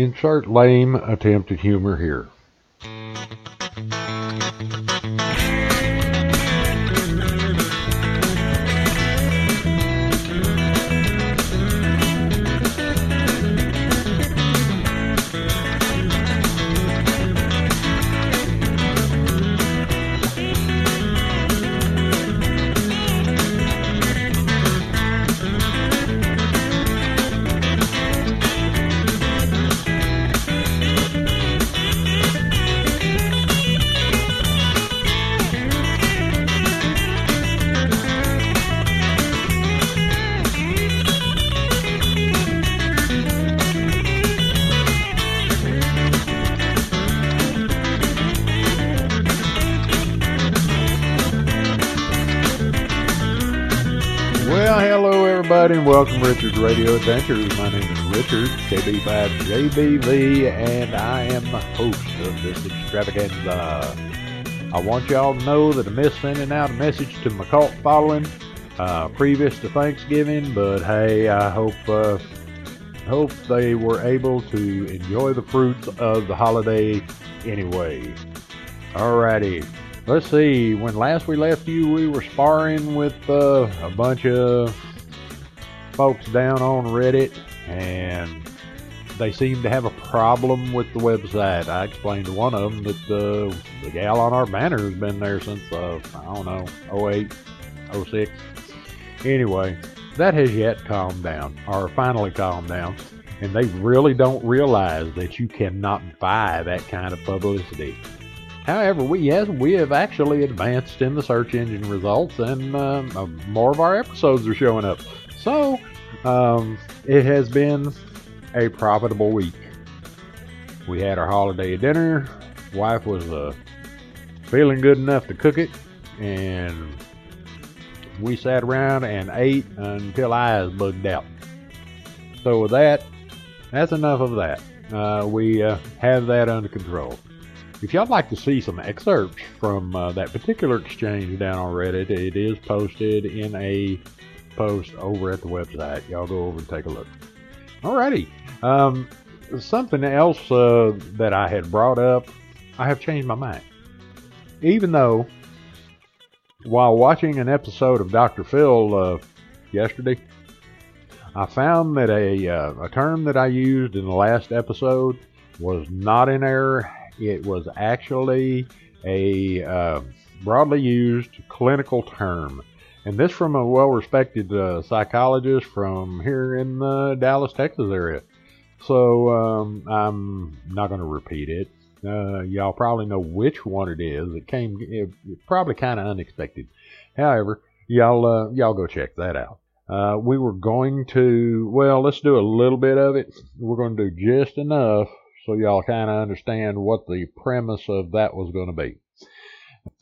Insert lame attempt at humor here. Radio Adventures. My name is Richard, KB5JBV, and I am the host of this extravaganza. I want y'all to know that I missed sending out a message to my cult following uh, previous to Thanksgiving, but hey, I hope uh, hope they were able to enjoy the fruits of the holiday anyway. Alrighty, let's see. When last we left you, we were sparring with uh, a bunch of folks down on Reddit, and they seem to have a problem with the website. I explained to one of them that uh, the gal on our banner has been there since, uh, I don't know, 08, 06. Anyway, that has yet calmed down, or finally calmed down, and they really don't realize that you cannot buy that kind of publicity. However, we yes, we have actually advanced in the search engine results, and uh, more of our episodes are showing up. So, um, it has been a profitable week. We had our holiday dinner. Wife was uh, feeling good enough to cook it, and we sat around and ate until eyes bugged out. So with that, that's enough of that. Uh, we uh, have that under control. If y'all like to see some excerpts from uh, that particular exchange down on Reddit, it is posted in a post over at the website. Y'all go over and take a look. Alrighty. Um, something else uh, that I had brought up, I have changed my mind. Even though, while watching an episode of Dr. Phil uh, yesterday, I found that a, uh, a term that I used in the last episode was not in error it was actually a uh, broadly used clinical term. And this from a well respected uh, psychologist from here in the Dallas, Texas area. So um, I'm not going to repeat it. Uh, y'all probably know which one it is. It came it, probably kind of unexpected. However, y'all uh, y'all go check that out. Uh, we were going to well, let's do a little bit of it. We're going to do just enough so y'all kind of understand what the premise of that was going to be.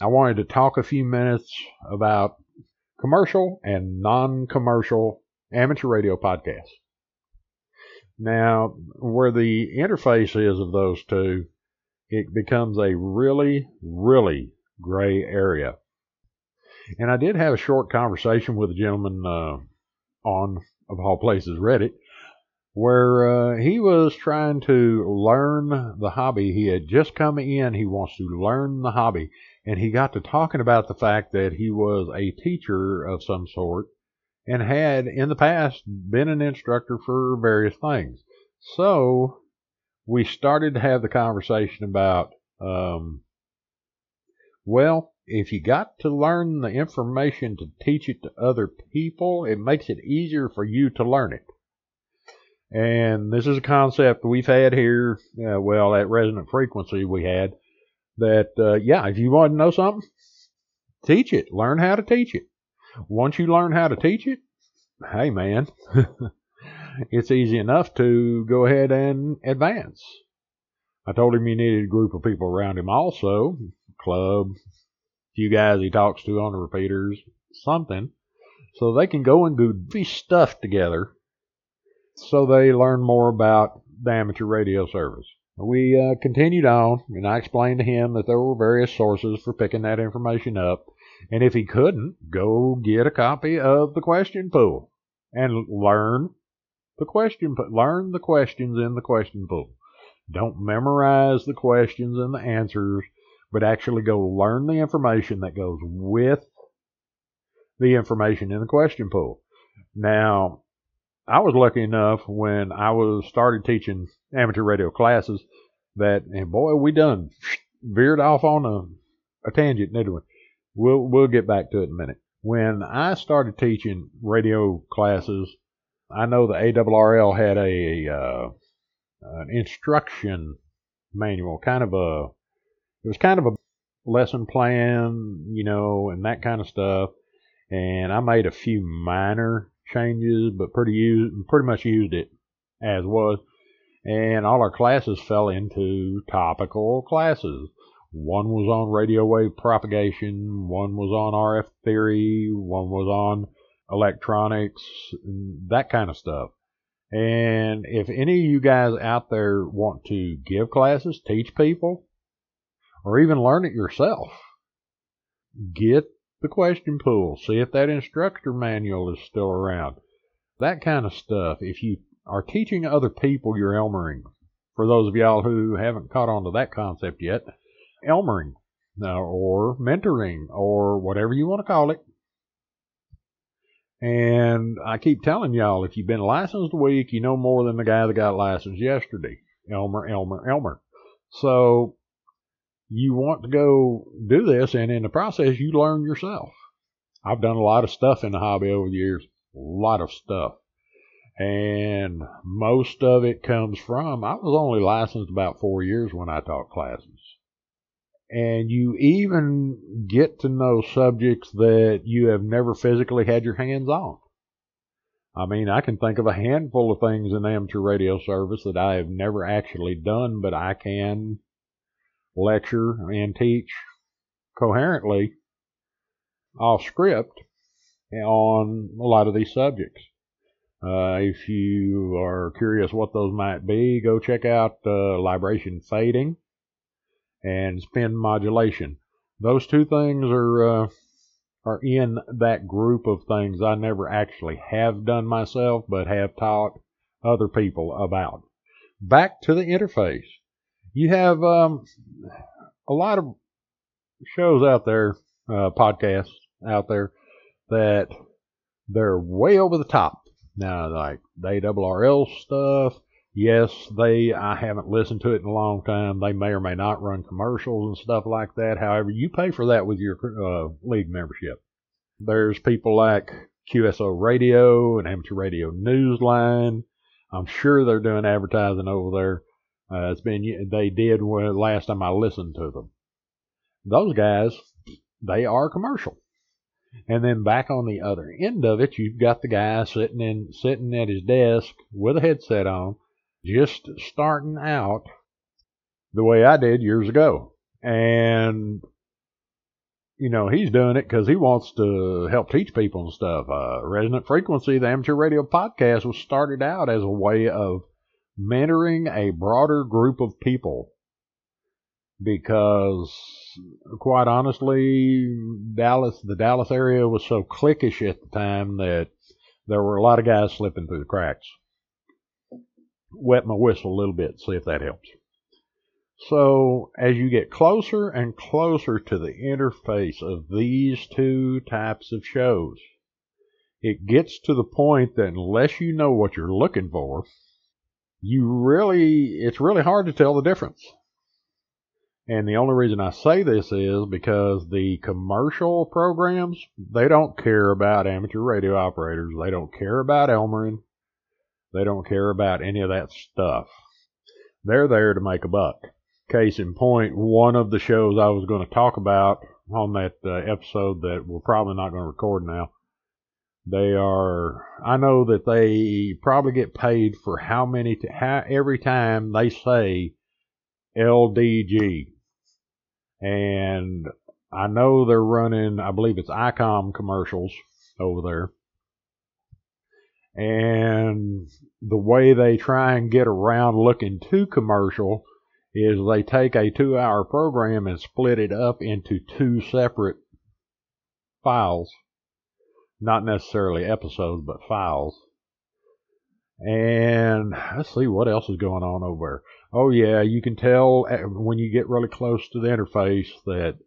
I wanted to talk a few minutes about commercial and non-commercial amateur radio podcasts. Now, where the interface is of those two, it becomes a really, really gray area. And I did have a short conversation with a gentleman uh, on, of all places, Reddit, where uh, he was trying to learn the hobby. He had just come in, he wants to learn the hobby, and he got to talking about the fact that he was a teacher of some sort and had in the past been an instructor for various things. So we started to have the conversation about, um, well, if you got to learn the information to teach it to other people, it makes it easier for you to learn it. And this is a concept we've had here, uh, well, at Resonant Frequency, we had that, uh, yeah, if you want to know something, teach it. Learn how to teach it. Once you learn how to teach it, hey, man, it's easy enough to go ahead and advance. I told him he needed a group of people around him also, club, few guys he talks to on the repeaters, something, so they can go and do stuff together so they learn more about the amateur radio service. We uh, continued on, and I explained to him that there were various sources for picking that information up, and if he couldn't, go get a copy of the question pool and learn the question, learn the questions in the question pool. Don't memorize the questions and the answers, but actually go learn the information that goes with the information in the question pool. Now, I was lucky enough when I was started teaching amateur radio classes that, and boy, we done veered off on a, a tangent, didn't we? We'll we'll get back to it in a minute. When I started teaching radio classes, I know the ARRL had a uh, an instruction manual, kind of a it was kind of a lesson plan, you know, and that kind of stuff. And I made a few minor changes, but pretty used, pretty much used it as was. And all our classes fell into topical classes. One was on radio wave propagation, one was on RF theory, one was on electronics, that kind of stuff. And if any of you guys out there want to give classes, teach people, or even learn it yourself, get the question pool. See if that instructor manual is still around. That kind of stuff. If you are teaching other people, you're Elmering. For those of y'all who haven't caught on to that concept yet, Elmering uh, or mentoring or whatever you want to call it. And I keep telling y'all, if you've been licensed a week, you know more than the guy that got licensed yesterday. Elmer, Elmer, Elmer. So you want to go do this, and in the process, you learn yourself. I've done a lot of stuff in the hobby over the years, a lot of stuff. And most of it comes from, I was only licensed about four years when I taught classes. And you even get to know subjects that you have never physically had your hands on. I mean, I can think of a handful of things in amateur radio service that I have never actually done, but I can lecture and teach coherently off script on a lot of these subjects. Uh, if you are curious what those might be, go check out uh, libration fading and spin modulation. Those two things are uh, are in that group of things I never actually have done myself, but have taught other people about. Back to the interface you have um, a lot of shows out there, uh, podcasts out there that they're way over the top. Now, like the ARRL stuff, yes, they, I haven't listened to it in a long time. They may or may not run commercials and stuff like that. However, you pay for that with your uh, league membership. There's people like QSO Radio and Amateur Radio Newsline. I'm sure they're doing advertising over there. Uh, it's been they did when last time I listened to them. Those guys, they are commercial. And then back on the other end of it, you've got the guy sitting in sitting at his desk with a headset on, just starting out the way I did years ago. And you know, he's doing it because he wants to help teach people and stuff. Uh, Resonant Frequency, the amateur radio podcast, was started out as a way of mentoring a broader group of people because quite honestly Dallas the Dallas area was so cliquish at the time that there were a lot of guys slipping through the cracks. Wet my whistle a little bit, see if that helps. So as you get closer and closer to the interface of these two types of shows, it gets to the point that unless you know what you're looking for, you really, it's really hard to tell the difference. And the only reason I say this is because the commercial programs, they don't care about amateur radio operators. They don't care about Elmering. They don't care about any of that stuff. They're there to make a buck. Case in point, one of the shows I was going to talk about on that uh, episode that we're probably not going to record now they are, I know that they probably get paid for how many, t- how, every time they say LDG. And I know they're running, I believe it's ICOM commercials over there. And the way they try and get around looking too commercial is they take a two hour program and split it up into two separate files not necessarily episodes, but files. And let's see what else is going on over there. Oh yeah, you can tell uh, when you get really close to the interface that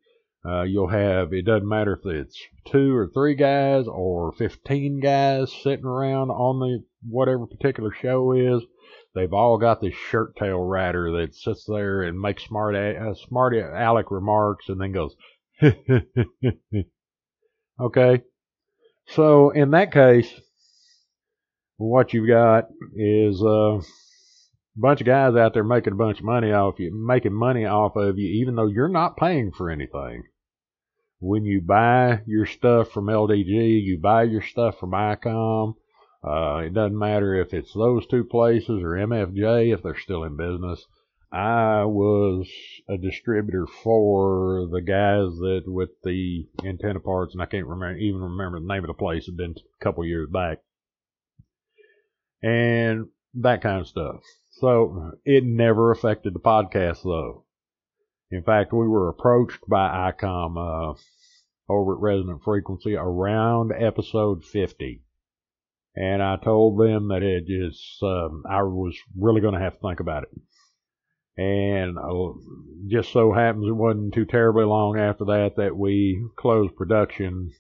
uh, you'll have it doesn't matter if it's two or three guys or 15 guys sitting around on the whatever particular show is. They've all got this shirt tail rider that sits there and makes smart uh, smart aleck remarks and then goes, okay. So in that case, what you've got is uh, a bunch of guys out there making a bunch of money off you, making money off of you, even though you're not paying for anything. When you buy your stuff from LDG, you buy your stuff from ICOM. Uh, it doesn't matter if it's those two places or MFJ if they're still in business. I was a distributor for the guys that with the antenna parts, and I can't remember even remember the name of the place. It'd been a couple years back and that kind of stuff. So it never affected the podcast though. In fact, we were approached by ICOM uh, over at Resonant Frequency around episode 50. And I told them that it just, um, I was really going to have to think about it. And just so happens it wasn't too terribly long after that that we closed production.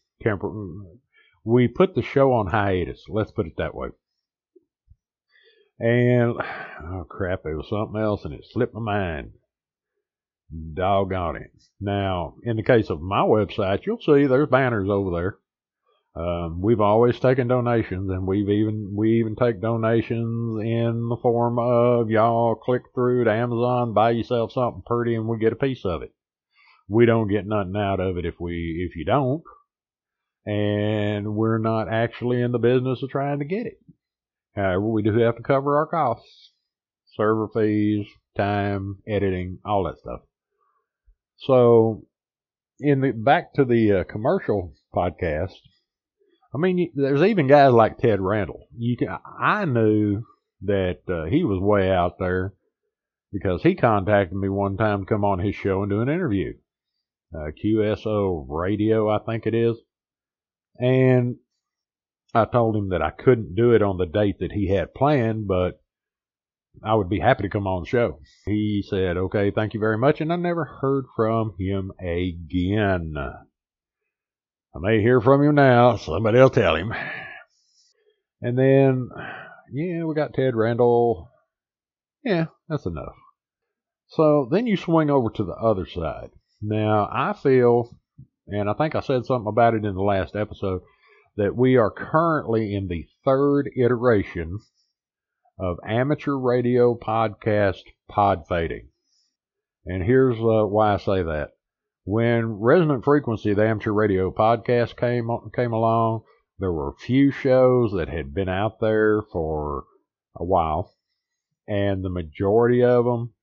We put the show on hiatus. Let's put it that way. And oh crap, it was something else and it slipped my mind. Doggone it. Now, in the case of my website, you'll see there's banners over there. Um, we've always taken donations, and we've even we even take donations in the form of y'all click through to Amazon, buy yourself something pretty, and we get a piece of it. We don't get nothing out of it if we if you don't, and we're not actually in the business of trying to get it. However, we do have to cover our costs, server fees, time, editing, all that stuff. So, in the back to the uh, commercial podcast, I mean, there's even guys like Ted Randall. You can, I knew that uh, he was way out there because he contacted me one time to come on his show and do an interview. Uh, QSO Radio, I think it is. And I told him that I couldn't do it on the date that he had planned, but I would be happy to come on the show. He said, okay, thank you very much. And I never heard from him again. I may hear from him now. Somebody will tell him. And then, yeah, we got Ted Randall. Yeah, that's enough. So then you swing over to the other side. Now, I feel, and I think I said something about it in the last episode, that we are currently in the third iteration of amateur radio podcast pod fading. And here's uh, why I say that. When Resonant Frequency, the amateur radio podcast came came along, there were a few shows that had been out there for a while, and the majority of them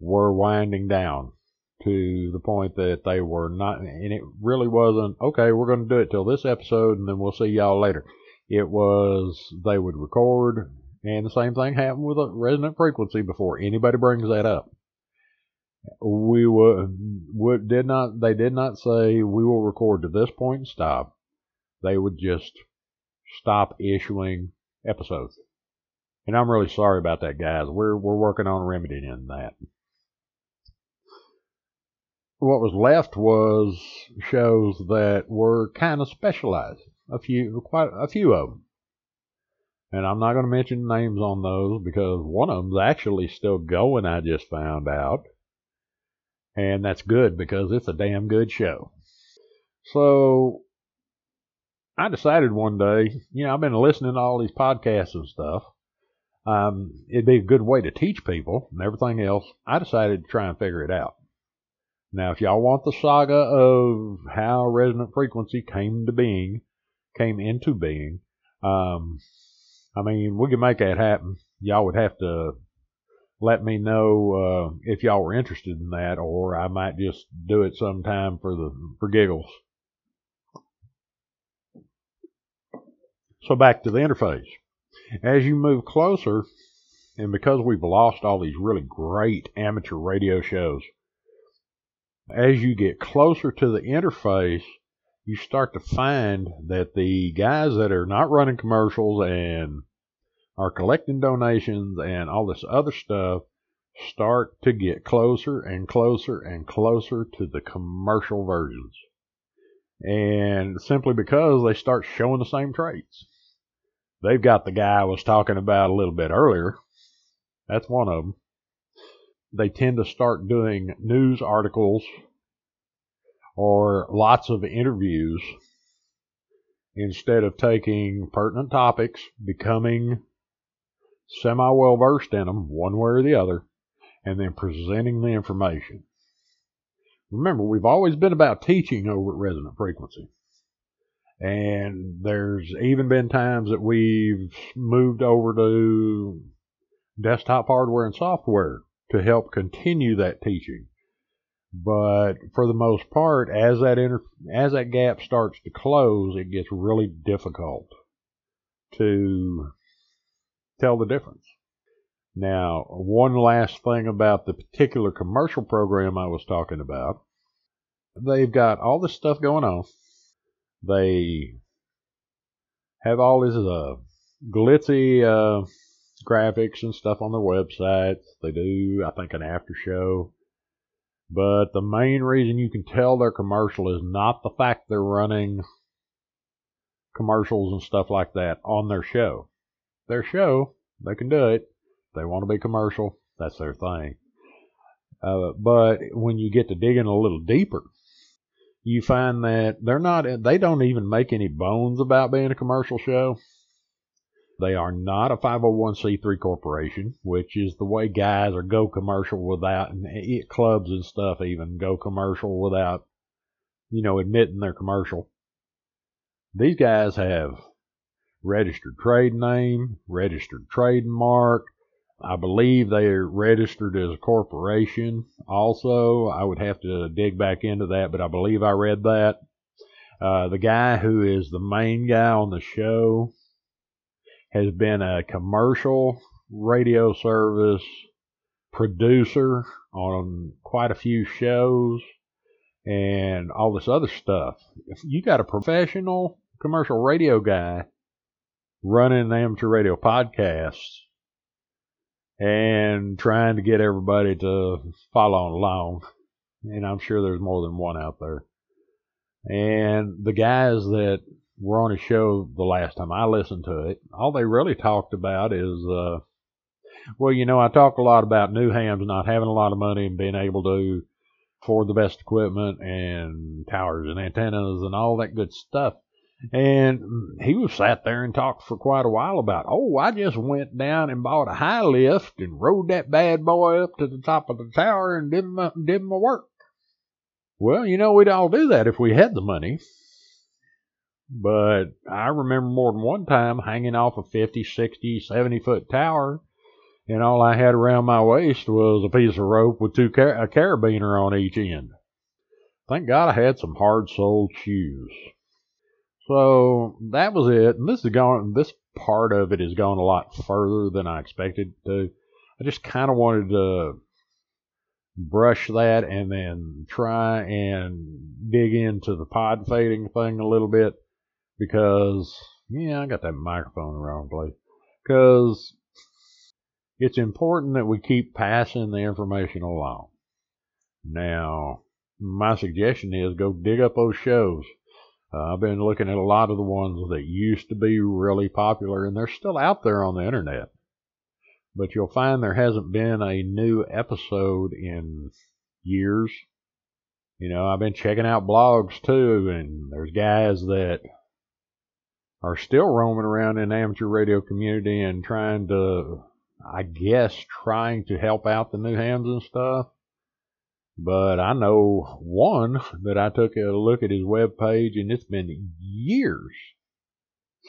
were winding down to the point that they were not, and it really wasn't, okay, we're going to do it till this episode and then we'll see y'all later. It was, they would record, and the same thing happened with a resonant frequency before anybody brings that up. We would, did not, they did not say we will record to this point and stop. They would just stop issuing episodes. And I'm really sorry about that, guys. We're, we're working on remedying that what was left was shows that were kind of specialized. A few, quite a few of them. And I'm not going to mention names on those because one of them's actually still going, I just found out. And that's good because it's a damn good show. So I decided one day, you know, I've been listening to all these podcasts and stuff. Um, it'd be a good way to teach people and everything else. I decided to try and figure it out. Now, if y'all want the saga of how resonant frequency came to being, came into being, um, I mean, we can make that happen. Y'all would have to let me know uh, if y'all were interested in that, or I might just do it sometime for the for giggles. So back to the interface. As you move closer, and because we've lost all these really great amateur radio shows, as you get closer to the interface, you start to find that the guys that are not running commercials and are collecting donations and all this other stuff start to get closer and closer and closer to the commercial versions. And simply because they start showing the same traits. They've got the guy I was talking about a little bit earlier. That's one of them. They tend to start doing news articles or lots of interviews instead of taking pertinent topics, becoming semi well versed in them, one way or the other, and then presenting the information. Remember, we've always been about teaching over at Resonant Frequency. And there's even been times that we've moved over to desktop hardware and software to help continue that teaching. But for the most part, as that inter- as that gap starts to close, it gets really difficult to tell the difference. Now, one last thing about the particular commercial program I was talking about. They've got all this stuff going on. They have all this uh, glitzy uh, graphics and stuff on their websites. They do, I think, an after show. But the main reason you can tell they're commercial is not the fact they're running commercials and stuff like that on their show. Their show, they can do it. They want to be commercial. That's their thing. Uh, but when you get to digging a little deeper, you find that they're not, they don't even make any bones about being a commercial show. They are not a 501c3 corporation, which is the way guys are go commercial without, and clubs and stuff even go commercial without, you know, admitting they're commercial. These guys have registered trade name, registered trademark. I believe they're registered as a corporation also. I would have to dig back into that, but I believe I read that. Uh, the guy who is the main guy on the show has been a commercial radio service producer on quite a few shows and all this other stuff. If you got a professional commercial radio guy running an amateur radio podcast and trying to get everybody to follow along, and I'm sure there's more than one out there. And the guys that were on a show the last time I listened to it, all they really talked about is, uh, well, you know, I talk a lot about new hams not having a lot of money and being able to afford the best equipment and towers and antennas and all that good stuff. And he was sat there and talked for quite a while about, oh, I just went down and bought a high lift and rode that bad boy up to the top of the tower and did my, did my work. Well, you know, we'd all do that if we had the money. But I remember more than one time hanging off a 50, 60, 70 foot tower, and all I had around my waist was a piece of rope with two car- a carabiner on each end. Thank God I had some hard soled shoes. So that was it. And this is going, this part of it is going a lot further than I expected to. I just kind of wanted to brush that and then try and dig into the pod fading thing a little bit because yeah, I got that microphone wrong place. Because it's important that we keep passing the information along. Now, my suggestion is go dig up those shows. Uh, I've been looking at a lot of the ones that used to be really popular, and they're still out there on the internet. But you'll find there hasn't been a new episode in years. You know, I've been checking out blogs too, and there's guys that are still roaming around in the amateur radio community and trying to, I guess, trying to help out the new hams and stuff. But I know one that I took a look at his web page, and it's been years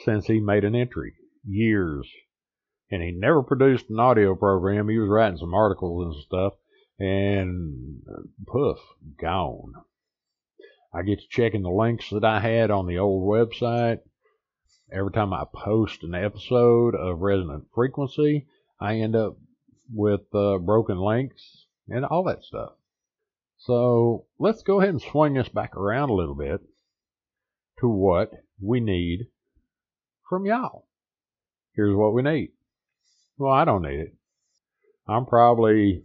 since he made an entry. Years. And he never produced an audio program. He was writing some articles and stuff, and poof, gone. I get to checking the links that I had on the old website every time I post an episode of Resonant Frequency, I end up with uh, broken links and all that stuff. So let's go ahead and swing this back around a little bit to what we need from y'all. Here's what we need. Well, I don't need it. I'm probably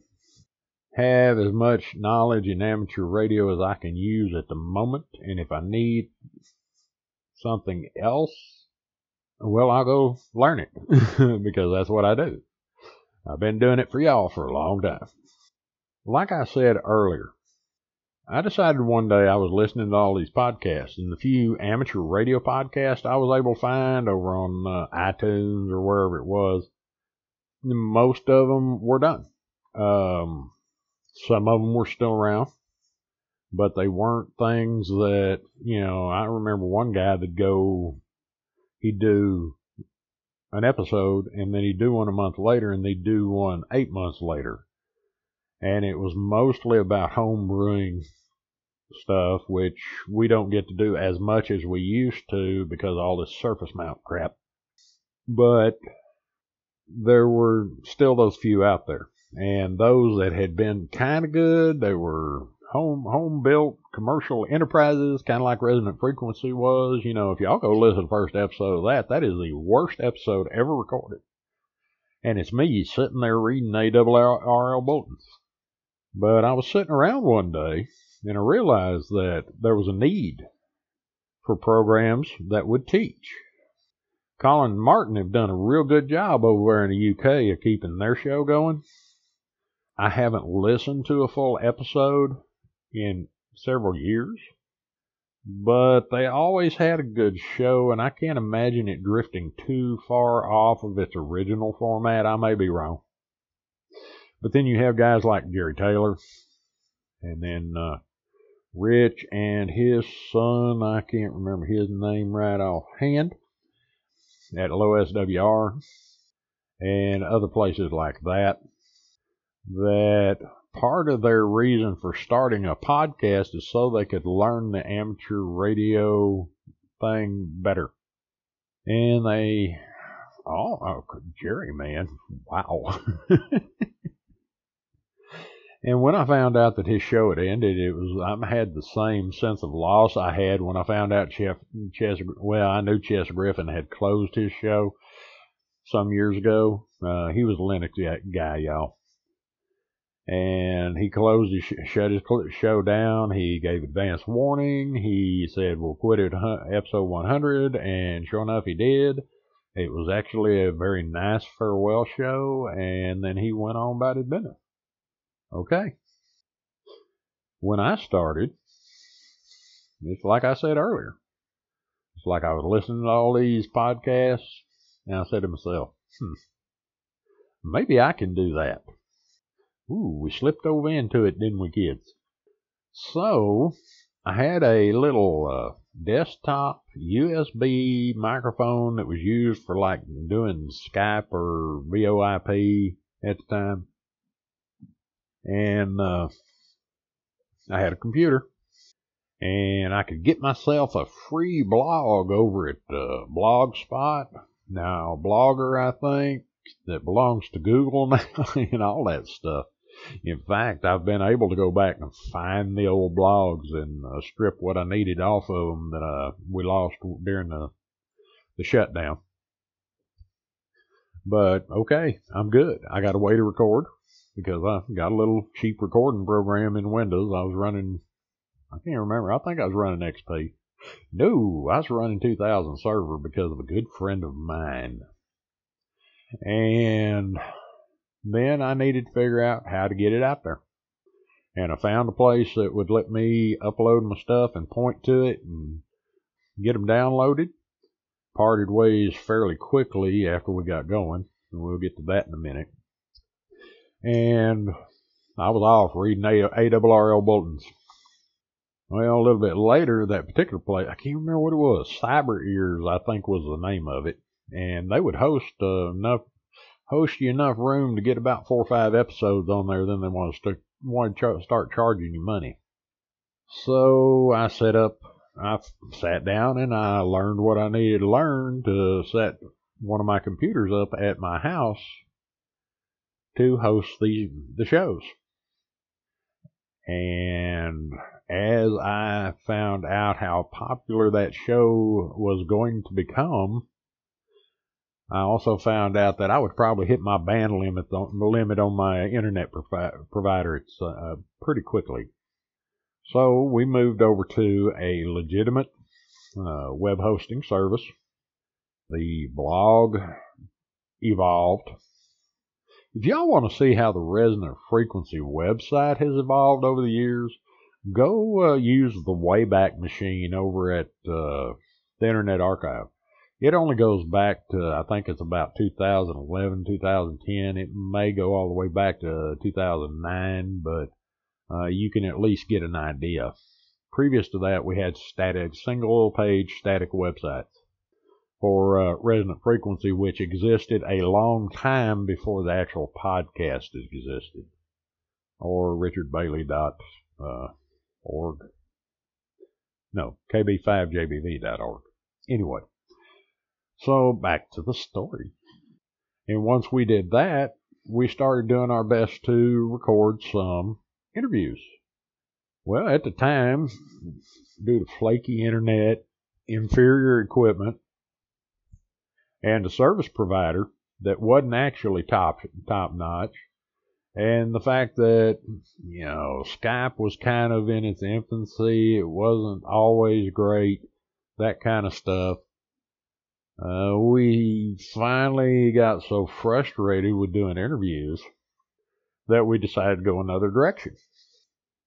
have as much knowledge in amateur radio as I can use at the moment, and if I need something else, well, I'll go learn it because that's what I do. I've been doing it for y'all for a long time. Like I said earlier, I decided one day I was listening to all these podcasts, and the few amateur radio podcasts I was able to find over on uh, iTunes or wherever it was, most of them were done. Um, some of them were still around, but they weren't things that, you know, I remember one guy that go, he'd do an episode and then he'd do one a month later and they'd do one eight months later. And it was mostly about home brewing stuff, which we don't get to do as much as we used to because all this surface mount crap. But there were still those few out there. And those that had been kind of good, they were home home built commercial enterprises, kind of like Resonant Frequency was. You know, if y'all go listen to the first episode of that, that is the worst episode ever recorded. And it's me sitting there reading ARRL bulletins. But I was sitting around one day and I realized that there was a need for programs that would teach. Colin and Martin have done a real good job over there in the UK of keeping their show going. I haven't listened to a full episode in several years, but they always had a good show, and I can't imagine it drifting too far off of its original format. I may be wrong. But then you have guys like Gary Taylor, and then uh, Rich and his son, I can't remember his name right offhand, at Low SWR, and other places like that that part of their reason for starting a podcast is so they could learn the amateur radio thing better. And they, oh, oh Jerry, man, wow. and when I found out that his show had ended, it was I had the same sense of loss I had when I found out Chef Chess. Well, I knew Chess Griffin had closed his show some years ago. Uh, he was a Linux guy, y'all and he closed his shut his show down. He gave advance warning. He said we'll quit at episode 100, and sure enough, he did. It was actually a very nice farewell show, and then he went on about his business. Okay. When I started, it's like I said earlier. It's like I was listening to all these podcasts, and I said to myself, hmm, maybe I can do that. Ooh, we slipped over into it, didn't we, kids? So, I had a little uh, desktop USB microphone that was used for like doing Skype or VoIP at the time. And uh, I had a computer. And I could get myself a free blog over at uh, Blogspot. Now, Blogger, I think, that belongs to Google now and all that stuff. In fact, I've been able to go back and find the old blogs and uh, strip what I needed off of them that uh, we lost during the the shutdown. But okay, I'm good. I got a way to record because I got a little cheap recording program in Windows. I was running, I can't remember. I think I was running XP. No, I was running 2000 server because of a good friend of mine. And then I needed to figure out how to get it out there. And I found a place that would let me upload my stuff and point to it and get them downloaded. Parted ways fairly quickly after we got going, and we'll get to that in a minute. And I was off reading ARRL bulletins. Well, a little bit later, that particular place, I can't remember what it was. Cyber Ears, I think was the name of it. And they would host uh, enough host you enough room to get about four or five episodes on there, then they want to start, want to start charging you money. So I set up, I sat down and I learned what I needed to learn to set one of my computers up at my house to host the the shows. And as I found out how popular that show was going to become, I also found out that I would probably hit my band limit on, limit on my internet provi- provider it's, uh, pretty quickly. So we moved over to a legitimate uh, web hosting service. The blog evolved. If y'all want to see how the Resonant Frequency website has evolved over the years, go uh, use the Wayback Machine over at uh, the Internet Archive. It only goes back to, I think it's about 2011, 2010. It may go all the way back to 2009, but uh, you can at least get an idea. Previous to that, we had static, single page static websites for uh, resonant frequency, which existed a long time before the actual podcast existed, or richardbailey.org. Uh, no, kb5jbv.org. Anyway, so back to the story. And once we did that, we started doing our best to record some interviews. Well, at the time, due to flaky internet, inferior equipment, and a service provider that wasn't actually top top notch, and the fact that you know Skype was kind of in its infancy, it wasn't always great, that kind of stuff. Uh, we finally got so frustrated with doing interviews that we decided to go another direction.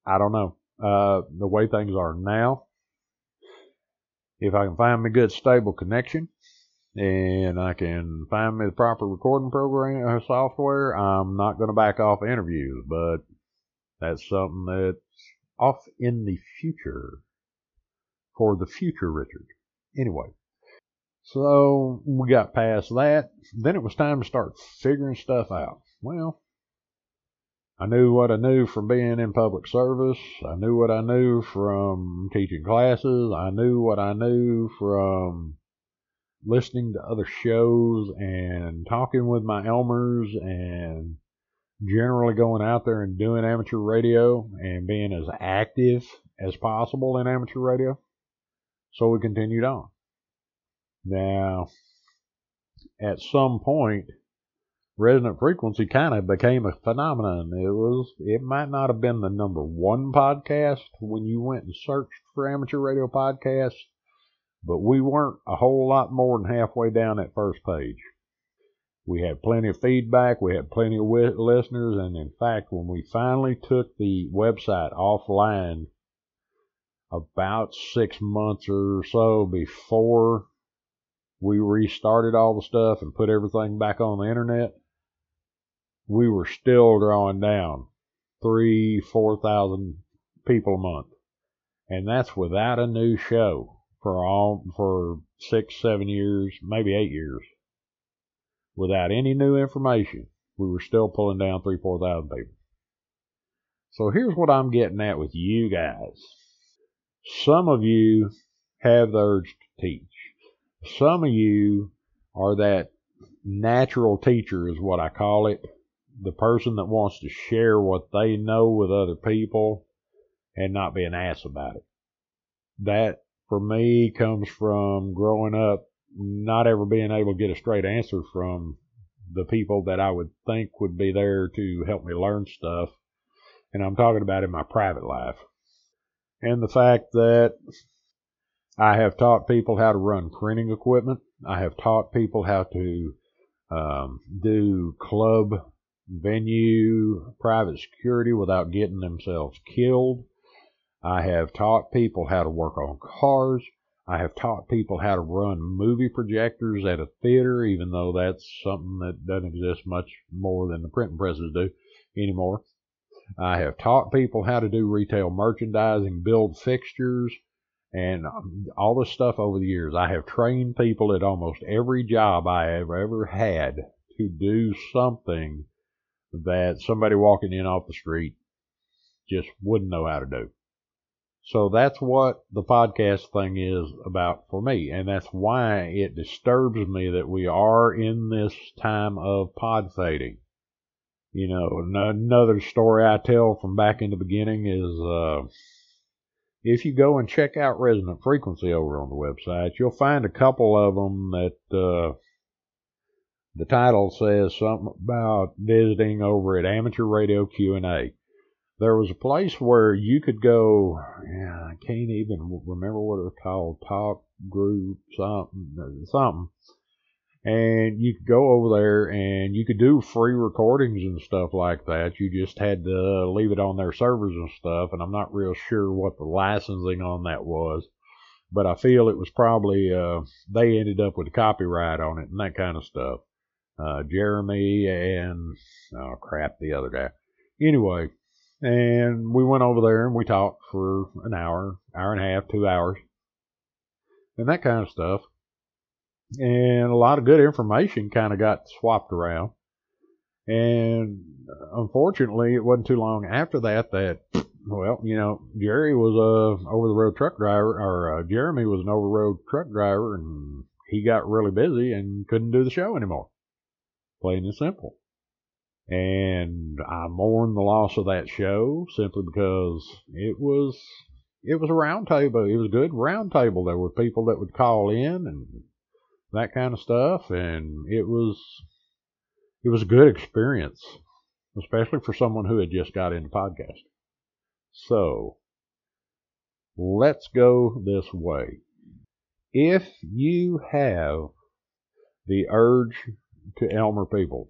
I don't know. Uh, the way things are now, if I can find me a good stable connection and I can find me the proper recording program uh, software, I'm not going to back off interviews, but that's something that's off in the future for the future Richard. Anyway, so we got past that. Then it was time to start figuring stuff out. Well, I knew what I knew from being in public service. I knew what I knew from teaching classes. I knew what I knew from listening to other shows and talking with my Elmers and generally going out there and doing amateur radio and being as active as possible in amateur radio. So we continued on. Now, at some point, resonant frequency kind of became a phenomenon. It was, it might not have been the number one podcast when you went and searched for amateur radio podcasts, but we weren't a whole lot more than halfway down that first page. We had plenty of feedback, we had plenty of listeners, and in fact, when we finally took the website offline about six months or so before we restarted all the stuff and put everything back on the internet, we were still drawing down three, four thousand people a month. And that's without a new show for all for six, seven years, maybe eight years. Without any new information, we were still pulling down three, four thousand people. So here's what I'm getting at with you guys. Some of you have the urge to teach. Some of you are that natural teacher is what I call it. The person that wants to share what they know with other people and not be an ass about it. That for me comes from growing up not ever being able to get a straight answer from the people that I would think would be there to help me learn stuff. And I'm talking about in my private life. And the fact that I have taught people how to run printing equipment. I have taught people how to um, do club venue private security without getting themselves killed. I have taught people how to work on cars. I have taught people how to run movie projectors at a theater, even though that's something that doesn't exist much more than the printing presses do anymore. I have taught people how to do retail merchandising, build fixtures, and um, all this stuff over the years. I have trained people at almost every job I have ever had to do something that somebody walking in off the street just wouldn't know how to do. So that's what the podcast thing is about for me. And that's why it disturbs me that we are in this time of pod fading. You know, another story I tell from back in the beginning is, uh, if you go and check out Resonant Frequency over on the website, you'll find a couple of them that, uh, The title says something about visiting over at Amateur Radio Q&A. There was a place where you could go, yeah, I can't even remember what it was called, Talk Group something, something. And you could go over there and you could do free recordings and stuff like that. You just had to leave it on their servers and stuff. And I'm not real sure what the licensing on that was but I feel it was probably uh, they ended up with copyright on it and that kind of stuff. Uh, Jeremy and oh crap, the other guy. Anyway, and we went over there and we talked for an hour, hour and a half, two hours, and that kind of stuff. And a lot of good information kind of got swapped around. And unfortunately, it wasn't too long after that that well, you know, Jerry was a over the road truck driver, or uh, Jeremy was an over road truck driver, and he got really busy and couldn't do the show anymore. Plain and simple. And I mourn the loss of that show simply because it was it was a round table. It was a good roundtable. There were people that would call in and that kind of stuff, and it was it was a good experience, especially for someone who had just got into podcasting. So, let's go this way. If you have the urge to Elmer people,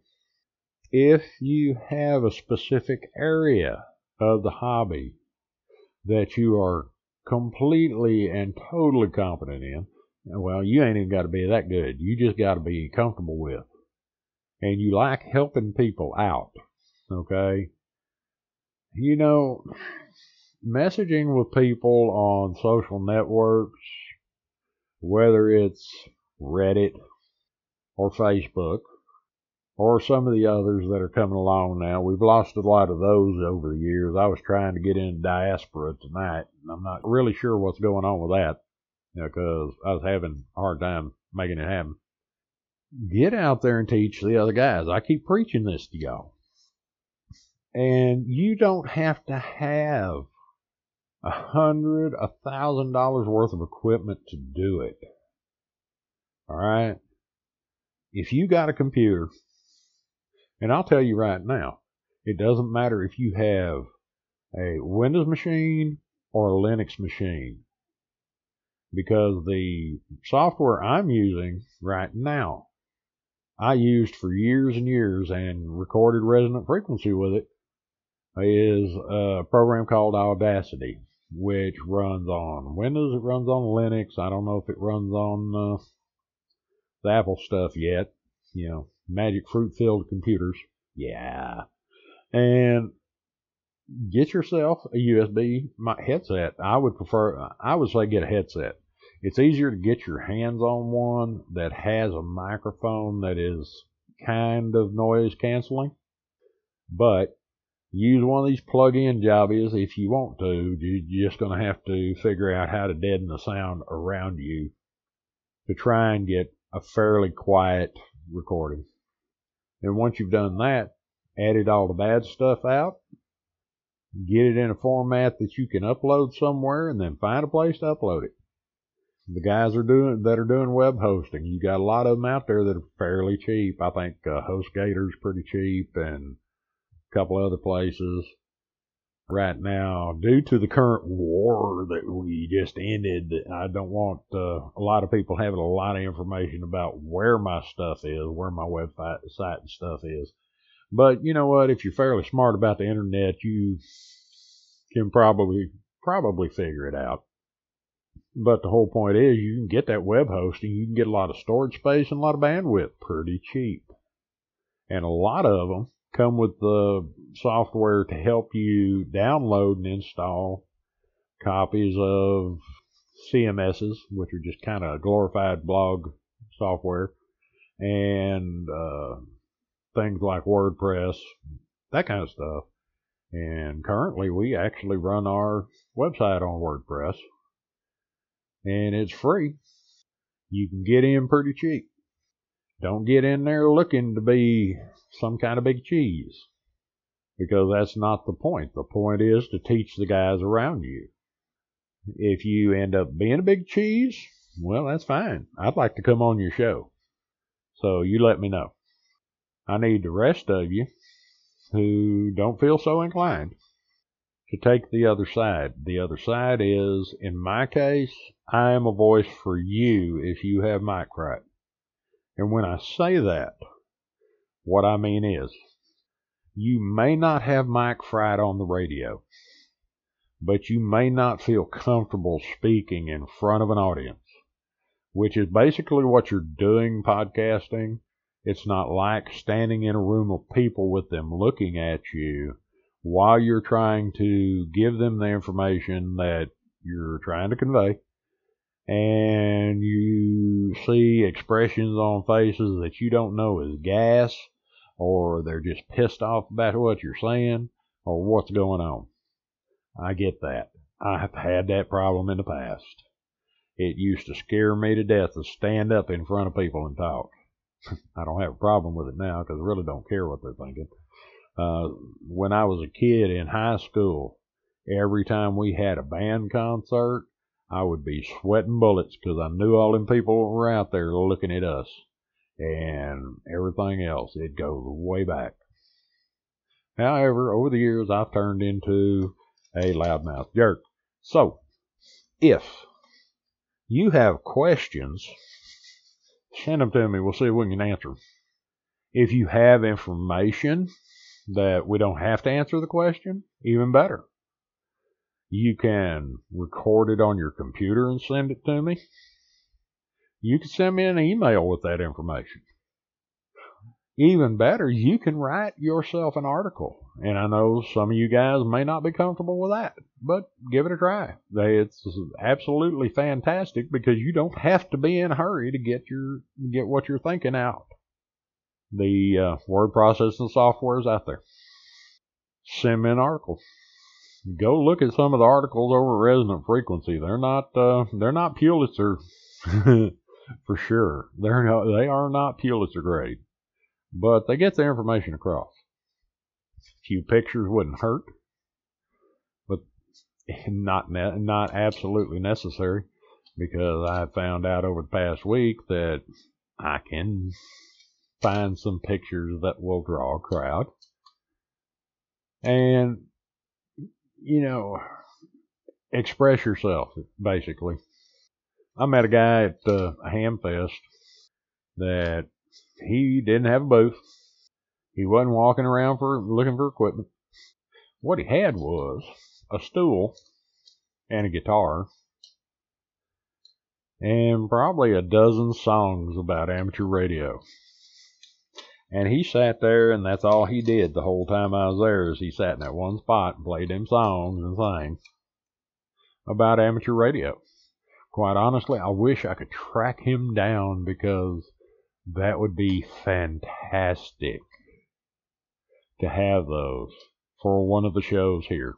if you have a specific area of the hobby that you are completely and totally competent in, well, you ain't even got to be that good. You just got to be comfortable with. And you like helping people out, okay? You know, messaging with people on social networks, whether it's Reddit or Facebook or some of the others that are coming along now. We've lost a lot of those over the years. I was trying to get into diaspora tonight, and I'm not really sure what's going on with that because I was having a hard time making it happen. Get out there and teach the other guys. I keep preaching this to y'all. And you don't have to have a hundred, a thousand dollars worth of equipment to do it. All right. If you got a computer, and I'll tell you right now, it doesn't matter if you have a Windows machine or a Linux machine because the software I'm using right now, I used for years and years and recorded resonant frequency with it, is a program called Audacity which runs on Windows. It runs on Linux. I don't know if it runs on uh, the Apple stuff yet. You know, magic fruit filled computers. Yeah. And get yourself a USB headset. I would prefer, I would say get a headset. It's easier to get your hands on one that has a microphone that is kind of noise canceling, but use one of these plug-in jobbies if you want to. You're just going to have to figure out how to deaden the sound around you to try and get a fairly quiet recording. And once you've done that, added all the bad stuff out, get it in a format that you can upload somewhere, and then find a place to upload it. The guys are doing that are doing web hosting. You got a lot of them out there that are fairly cheap. I think uh, HostGator's pretty cheap, and a couple other places right now due to the current war that we just ended i don't want uh, a lot of people having a lot of information about where my stuff is where my website site and stuff is. But you know what? If you're fairly smart about the internet you can probably probably figure it out. But the whole point is you can get that web hosting you can get a lot of storage space and a lot of bandwidth pretty cheap. And a lot of them come with the software to help you download and install copies of CMSs, which are just kind of glorified blog software, and uh, things like WordPress, that kind of stuff. And currently, we actually run our website on WordPress, and it's free. You can get in pretty cheap. Don't get in there looking to be some kind of big cheese because that's not the point. The point is to teach the guys around you. If you end up being a big cheese, well, that's fine. I'd like to come on your show. So you let me know. I need the rest of you who don't feel so inclined to take the other side. The other side is, in my case, I am a voice for you if you have mic fright. And when I say that, what I mean is, you may not have mic fright on the radio, but you may not feel comfortable speaking in front of an audience, which is basically what you're doing podcasting. It's not like standing in a room of people with them looking at you while you're trying to give them the information that you're trying to convey. And you see expressions on faces that you don't know is gas, or they're just pissed off about what you're saying, or what's going on. I get that. I've had that problem in the past. It used to scare me to death to stand up in front of people and talk. I don't have a problem with it now because I really don't care what they're thinking. Uh, when I was a kid in high school, every time we had a band concert, I would be sweating bullets because I knew all them people were out there looking at us. And everything else, it goes way back. However, over the years, I've turned into a loudmouth jerk. So, if you have questions, send them to me. We'll see if we can answer them. If you have information that we don't have to answer the question, even better. You can record it on your computer and send it to me. You can send me an email with that information. Even better, you can write yourself an article. And I know some of you guys may not be comfortable with that, but give it a try. It's absolutely fantastic because you don't have to be in a hurry to get your get what you're thinking out. The uh, word processing software is out there. Send me an article. Go look at some of the articles over Resonant Frequency. They're not uh, they're not Pulitzer for sure. They're not, they are not Pulitzer grade but they get the information across. A few pictures wouldn't hurt, but not ne- not absolutely necessary because I found out over the past week that I can find some pictures that will draw a crowd. And, you know, express yourself, basically. I met a guy at uh, Hamfest that he didn't have a booth. He wasn't walking around for looking for equipment. What he had was a stool and a guitar and probably a dozen songs about amateur radio. And he sat there, and that's all he did the whole time I was there. Is he sat in that one spot and played them songs and sang about amateur radio. Quite honestly, I wish I could track him down because that would be fantastic to have those for one of the shows here.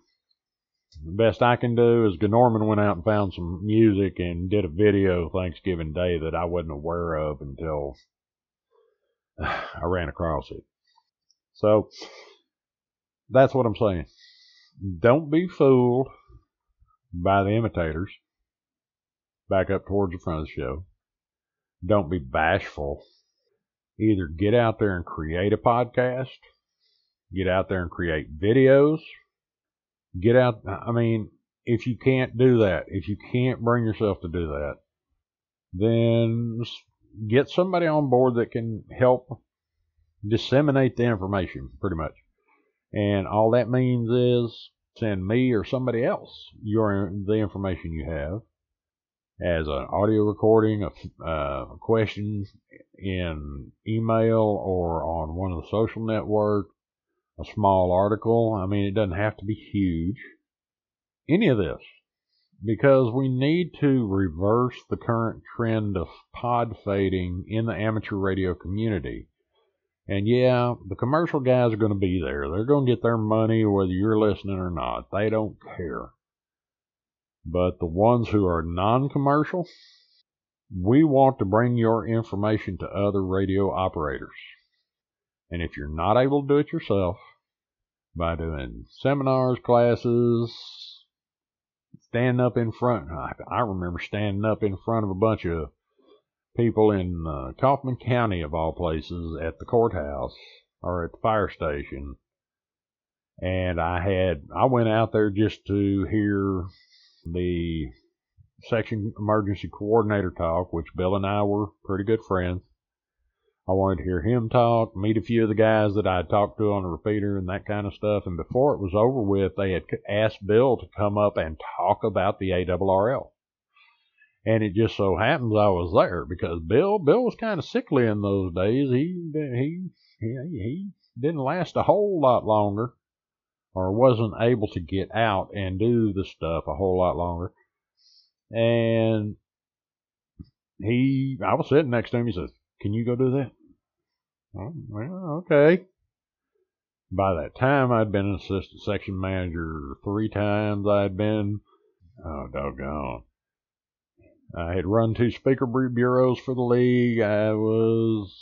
The best I can do is Norman went out and found some music and did a video Thanksgiving Day that I wasn't aware of until I ran across it. So that's what I'm saying. Don't be fooled by the imitators. Back up towards the front of the show. Don't be bashful either get out there and create a podcast, get out there and create videos, get out. I mean, if you can't do that, if you can't bring yourself to do that, then get somebody on board that can help disseminate the information pretty much. And all that means is send me or somebody else your the information you have as an audio recording, uh, a question in email or on one of the social networks, a small article. I mean, it doesn't have to be huge. Any of this. Because we need to reverse the current trend of pod fading in the amateur radio community. And yeah, the commercial guys are going to be there. They're going to get their money whether you're listening or not. They don't care. But the ones who are non commercial, we want to bring your information to other radio operators. And if you're not able to do it yourself, by doing seminars, classes, standing up in front, I remember standing up in front of a bunch of people in uh, Kaufman County, of all places, at the courthouse or at the fire station. And I had, I went out there just to hear the section emergency coordinator talk, which Bill and I were pretty good friends. I wanted to hear him talk, meet a few of the guys that I'd talked to on the repeater and that kind of stuff. And before it was over with, they had asked Bill to come up and talk about the ARRL. And it just so happens I was there because Bill, Bill was kind of sickly in those days. He, he, he didn't last a whole lot longer or wasn't able to get out and do the stuff a whole lot longer. And he, I was sitting next to him. He says, "Can you go do that?" Oh, well, okay. By that time, I'd been an assistant section manager three times. I'd been, oh, doggone. I had run two speaker bureaus for the league. I was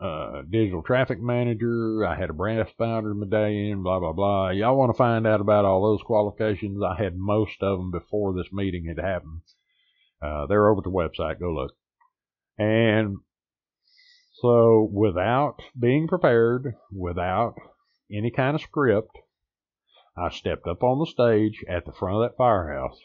a digital traffic manager. I had a brass pounder medallion, blah, blah, blah. Y'all want to find out about all those qualifications? I had most of them before this meeting had happened. Uh, they're over at the website. Go look. And so without being prepared, without any kind of script, I stepped up on the stage at the front of that firehouse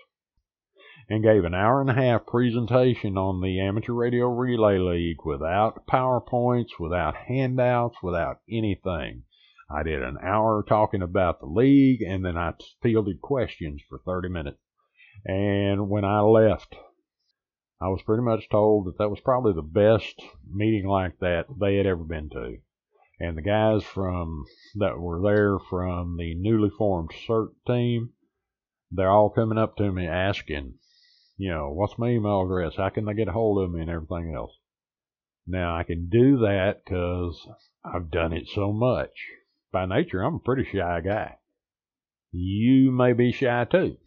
and gave an hour and a half presentation on the Amateur Radio Relay League without PowerPoints, without handouts, without anything. I did an hour talking about the league and then I fielded questions for 30 minutes. And when I left, I was pretty much told that that was probably the best meeting like that they had ever been to. And the guys from that were there from the newly formed CERT team, they're all coming up to me asking, you know, what's my email address? How can they get a hold of me and everything else? Now I can do that because I've done it so much. By nature, I'm a pretty shy guy. You may be shy too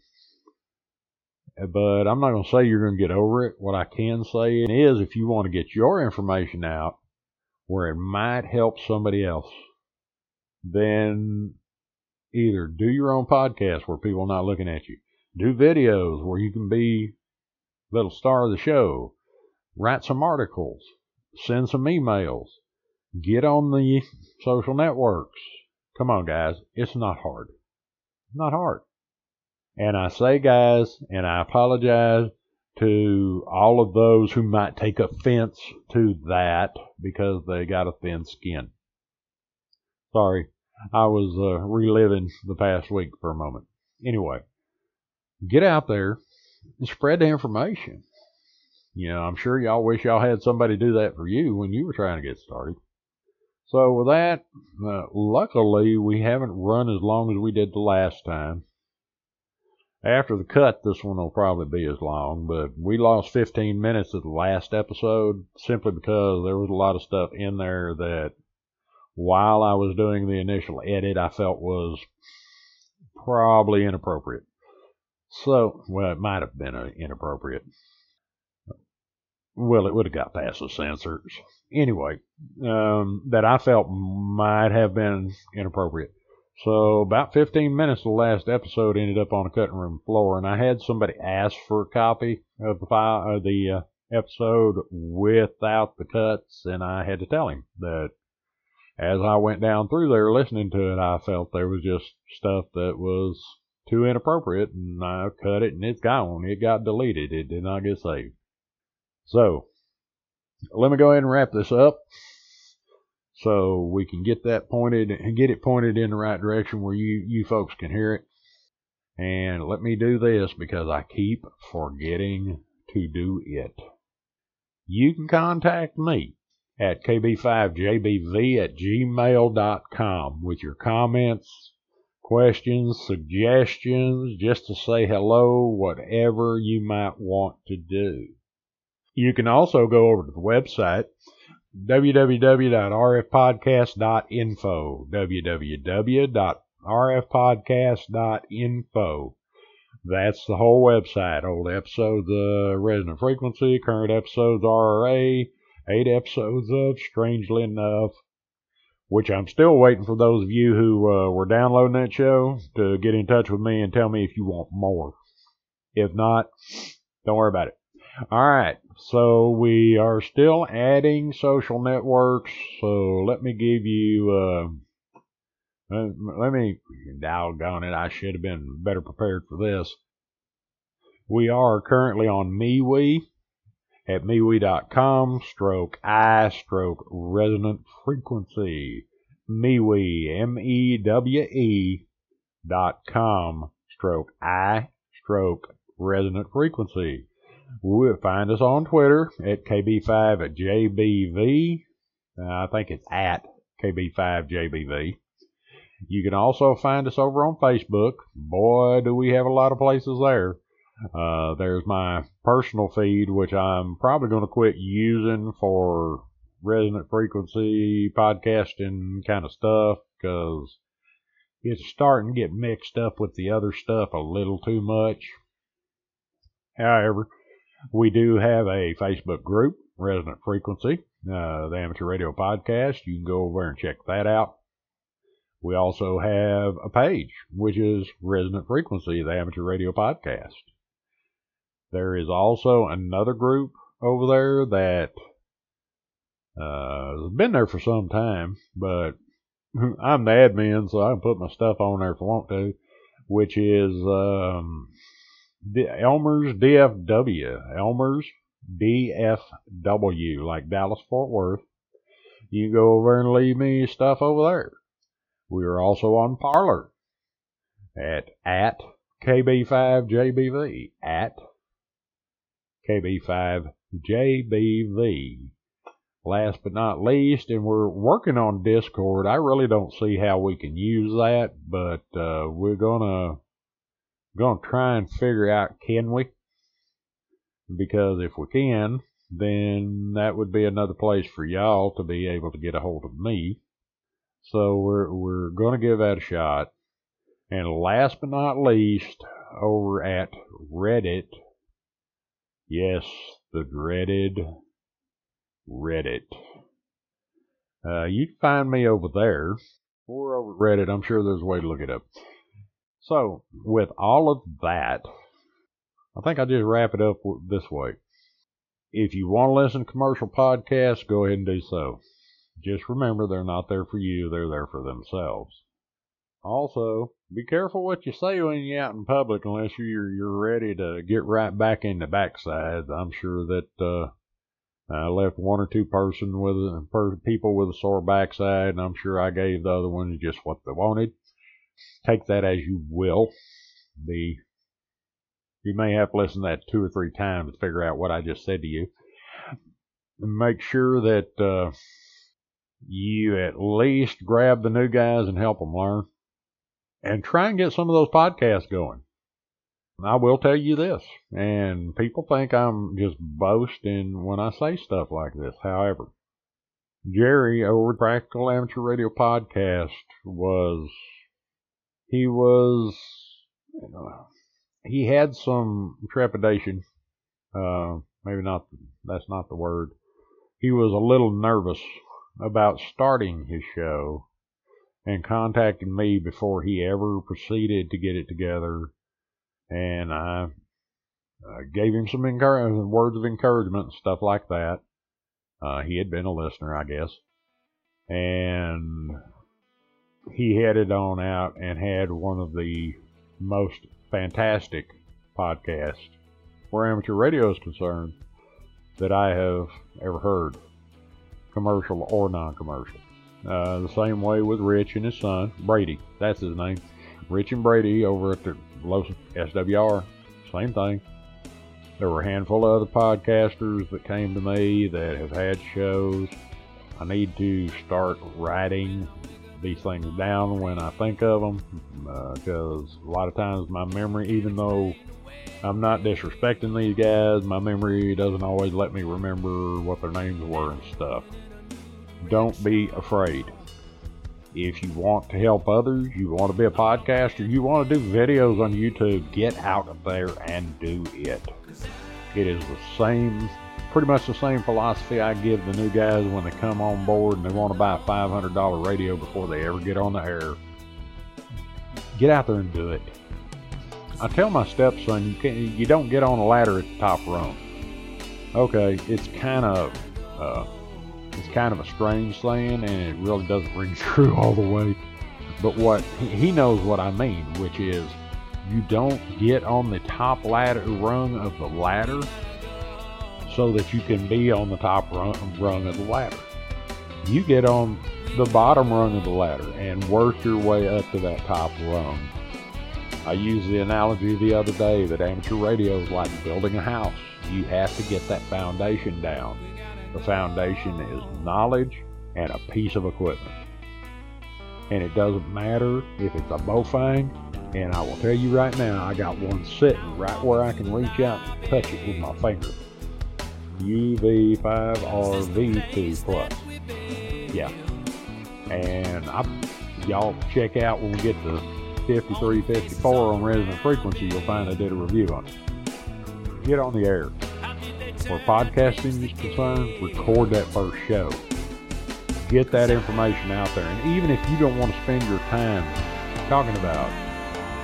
but I'm not going to say you're going to get over it. What I can say is if you want to get your information out where it might help somebody else, then either do your own podcast where people are not looking at you, do videos where you can be little star of the show, write some articles, send some emails, get on the social networks. Come on, guys. It's not hard. Not hard. And I say, guys, and I apologize to all of those who might take offense to that because they got a thin skin. Sorry, I was uh, reliving the past week for a moment. Anyway, get out there and spread the information. You know, I'm sure y'all wish y'all had somebody do that for you when you were trying to get started. So with that, uh, luckily we haven't run as long as we did the last time. After the cut, this one will probably be as long, but we lost 15 minutes of the last episode simply because there was a lot of stuff in there that while I was doing the initial edit, I felt was probably inappropriate. So, well, it might have been inappropriate. Well, it would have got past the censors. Anyway, um, that I felt might have been inappropriate. So about 15 minutes of the last episode ended up on a cutting room floor, and I had somebody ask for a copy of the file, uh, the uh, episode without the cuts, and I had to tell him that as I went down through there listening to it, I felt there was just stuff that was too inappropriate, and I cut it, and it's gone. It got deleted. It did not get saved. So let me go ahead and wrap this up so we can get that pointed and get it pointed in the right direction where you you folks can hear it. And let me do this because I keep forgetting to do it. You can contact me at kb5jbv at gmail.com with your comments, questions, suggestions, just to say hello, whatever you might want to do. You can also go over to the website www.rfpodcast.info. www.rfpodcast.info. That's the whole website. Old episodes of Resonant Frequency, current episodes RRA, eight episodes of Strangely Enough, which I'm still waiting for those of you who uh, were downloading that show to get in touch with me and tell me if you want more. If not, don't worry about it. All right. So we are still adding social networks. So let me give you. Uh, let me, doggone it, I should have been better prepared for this. We are currently on MeWe at MeWe.com, stroke I, stroke resonant frequency. MeWe, M-E-W-E dot com, stroke I, stroke resonant frequency. We'll find us on Twitter at KB5JBV. Uh, I think it's at KB5JBV. You can also find us over on Facebook. Boy, do we have a lot of places there. Uh, there's my personal feed, which I'm probably going to quit using for resonant frequency podcasting kind of stuff because it's starting to get mixed up with the other stuff a little too much. However, we do have a Facebook group, Resonant Frequency, uh, the Amateur Radio Podcast. You can go over there and check that out. We also have a page, which is Resonant Frequency, the Amateur Radio Podcast. There is also another group over there that uh, has been there for some time, but I'm the admin, so I can put my stuff on there if I want to, which is um, Elmer's DFW. Elmer's DFW, like Dallas Fort Worth. You go over and leave me stuff over there. We are also on Parler at at KB5JBV at KB5JBV. Last but not least, and we're working on Discord. I really don't see how we can use that, but uh, we're gonna gonna try and figure out can we? Because if we can, then that would be another place for y'all to be able to get a hold of me. So we're we're gonna give that a shot. And last but not least, over at Reddit, Yes, the dreaded Reddit. Uh, you can find me over there or over Reddit. I'm sure there's a way to look it up. So, with all of that, I think I'll just wrap it up this way. If you want to listen to commercial podcasts, go ahead and do so. Just remember, they're not there for you, they're there for themselves. Also, be careful what you say when you're out in public unless you're you're ready to get right back in the backside. I'm sure that uh, I left one or two person with per, people with a sore backside, and I'm sure I gave the other ones just what they wanted. Take that as you will. The you may have to listen to that two or three times to figure out what I just said to you. Make sure that uh, you at least grab the new guys and help them learn and try and get some of those podcasts going. I will tell you this, and people think I'm just boasting when I say stuff like this. However, Jerry over Practical Amateur Radio Podcast was, he was, you know, he had some trepidation. Uh, maybe not, that's not the word. He was a little nervous about starting his show and contacted me before he ever proceeded to get it together. And I uh, gave him some encouragement, words of encouragement and stuff like that. Uh, he had been a listener, I guess. And he headed on out and had one of the most fantastic podcasts where amateur radio is concerned that I have ever heard, commercial or non commercial. Uh, the same way with Rich and his son, Brady. That's his name. Rich and Brady over at the Los SWR. Same thing. There were a handful of other podcasters that came to me that have had shows. I need to start writing these things down when I think of them because uh, a lot of times my memory, even though I'm not disrespecting these guys, my memory doesn't always let me remember what their names were and stuff don't be afraid. If you want to help others, you want to be a podcaster, you want to do videos on YouTube, get out there and do it. It is the same, pretty much the same philosophy I give the new guys when they come on board and they want to buy a $500 radio before they ever get on the air. Get out there and do it. I tell my stepson, you can't, you don't get on a ladder at the top rung. okay, it's kind of uh, it's kind of a strange saying, and it really doesn't ring true all the way. But what he knows what I mean, which is you don't get on the top ladder rung of the ladder so that you can be on the top rung, rung of the ladder. You get on the bottom rung of the ladder and work your way up to that top rung. I used the analogy the other day that amateur radio is like building a house. You have to get that foundation down. The foundation is knowledge and a piece of equipment. And it doesn't matter if it's a Baofeng, and I will tell you right now, I got one sitting right where I can reach out and touch it with my finger. UV5RV2 Plus. Yeah. And I, y'all check out when we get to 5354 on resonant frequency, you'll find I did a review on it. Get on the air. Where podcasting is concerned, record that first show. Get that information out there. And even if you don't want to spend your time talking about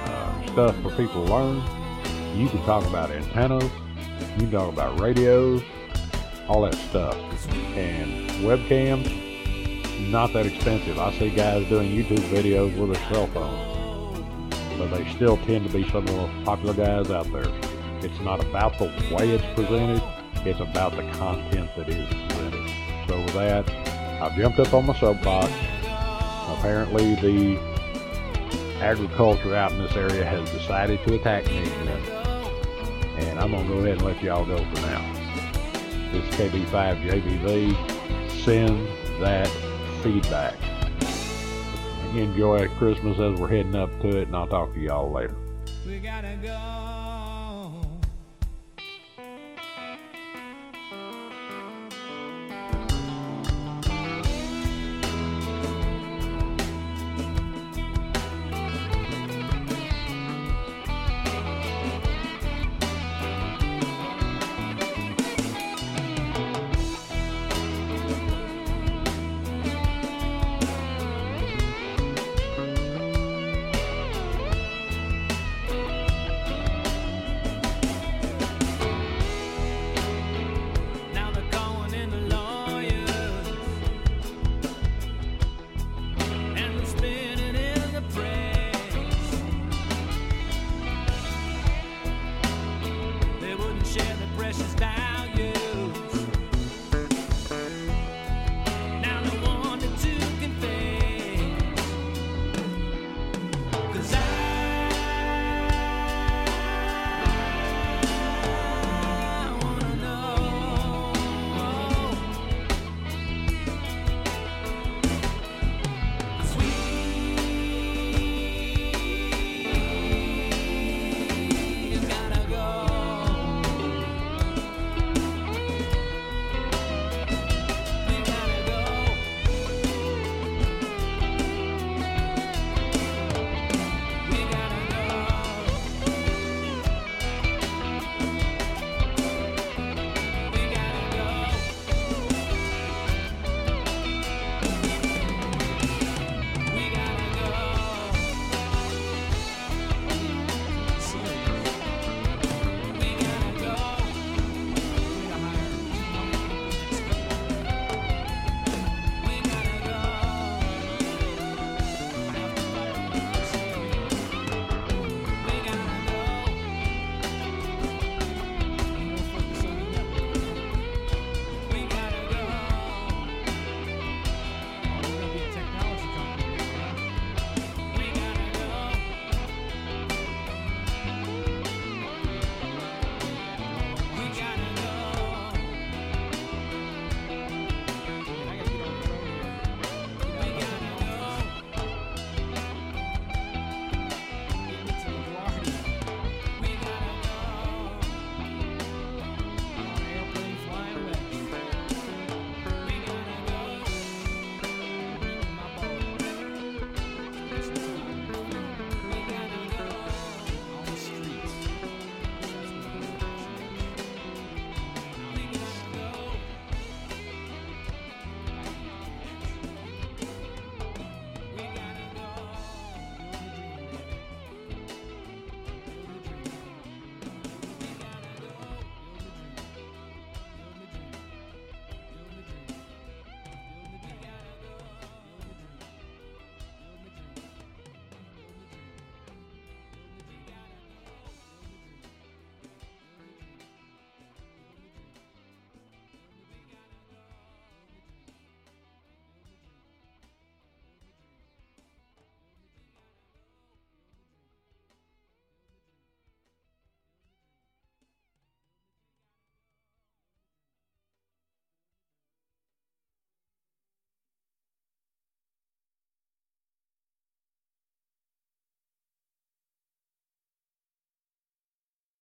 uh, stuff for people to learn, you can talk about antennas, you can talk about radios, all that stuff. And webcams, not that expensive. I see guys doing YouTube videos with a cell phone, but they still tend to be some of the most popular guys out there. It's not about the way it's presented, it's about the content that is presented. So with that, I've jumped up on my soapbox. Apparently the agriculture out in this area has decided to attack me. And I'm going to go ahead and let y'all go for now. This KB5JBV. Send that feedback. Enjoy Christmas as we're heading up to it, and I'll talk to y'all later.